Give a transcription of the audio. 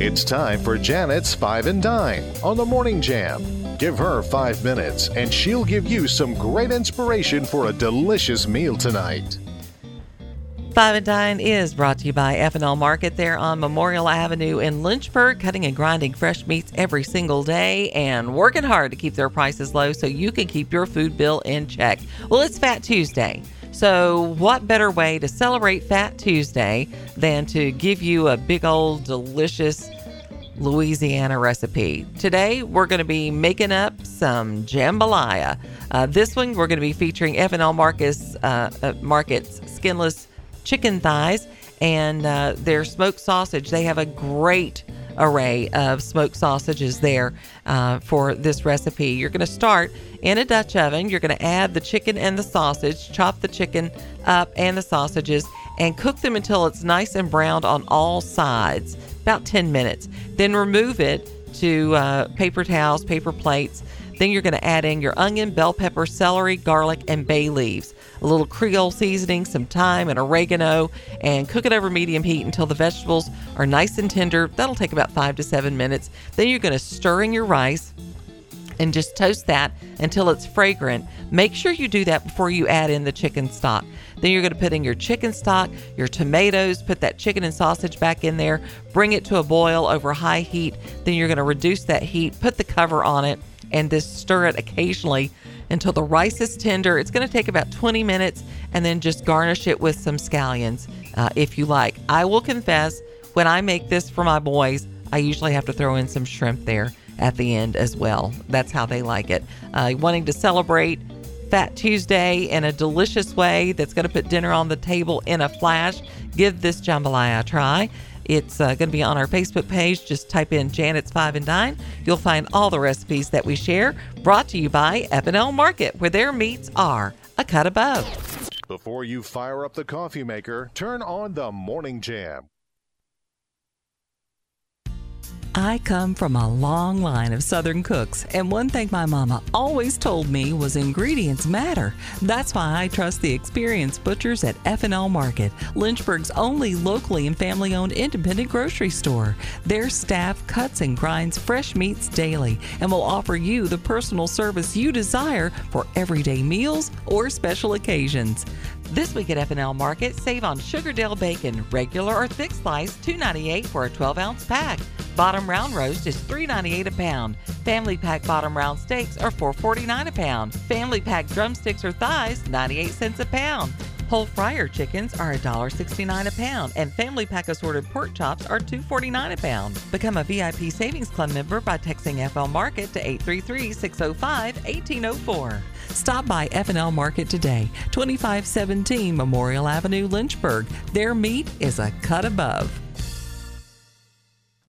It's time for Janet's Five and Dine on the Morning Jam. Give her five minutes and she'll give you some great inspiration for a delicious meal tonight. Five and Dine is brought to you by F&L Market there on Memorial Avenue in Lynchburg, cutting and grinding fresh meats every single day and working hard to keep their prices low so you can keep your food bill in check. Well, it's Fat Tuesday. So, what better way to celebrate Fat Tuesday than to give you a big old delicious Louisiana recipe? Today, we're going to be making up some jambalaya. Uh, this one, we're going to be featuring F&L Marcus, uh, uh, Market's skinless chicken thighs and uh, their smoked sausage. They have a great array of smoked sausages there uh, for this recipe. You're going to start in a Dutch oven. You're going to add the chicken and the sausage, chop the chicken up and the sausages, and cook them until it's nice and browned on all sides, about 10 minutes. Then remove it to uh, paper towels, paper plates. Then you're going to add in your onion, bell pepper, celery, garlic, and bay leaves a little Creole seasoning, some thyme, and oregano, and cook it over medium heat until the vegetables are nice and tender. That'll take about five to seven minutes. Then you're going to stir in your rice and just toast that until it's fragrant. Make sure you do that before you add in the chicken stock. Then you're going to put in your chicken stock, your tomatoes, put that chicken and sausage back in there, bring it to a boil over high heat. Then you're going to reduce that heat, put the cover on it, and just stir it occasionally until the rice is tender. It's going to take about 20 minutes and then just garnish it with some scallions uh, if you like. I will confess, when I make this for my boys, I usually have to throw in some shrimp there at the end as well. That's how they like it. Uh, wanting to celebrate Fat Tuesday in a delicious way that's going to put dinner on the table in a flash, give this jambalaya a try. It's uh, going to be on our Facebook page. Just type in Janet's Five and Dine. You'll find all the recipes that we share. Brought to you by F&L Market, where their meats are a cut above. Before you fire up the coffee maker, turn on the Morning Jam I come from a long line of Southern cooks, and one thing my mama always told me was ingredients matter. That's why I trust the experienced butchers at F&L Market, Lynchburg's only locally and family-owned independent grocery store. Their staff cuts and grinds fresh meats daily and will offer you the personal service you desire for everyday meals or special occasions. This week at F&L Market, save on Sugardale bacon, regular or thick slice, $2.98 for a 12-ounce pack. Bottom round roast is $3.98 a pound. Family pack bottom round steaks are $4.49 a pound. Family pack drumsticks or thighs, 98 cents a pound. Whole fryer chickens are $1.69 a pound, and family pack assorted pork chops are $2.49 a pound. Become a VIP Savings Club member by texting FL Market to 833-605-1804. Stop by F&L Market today, 2517 Memorial Avenue, Lynchburg. Their meat is a cut above.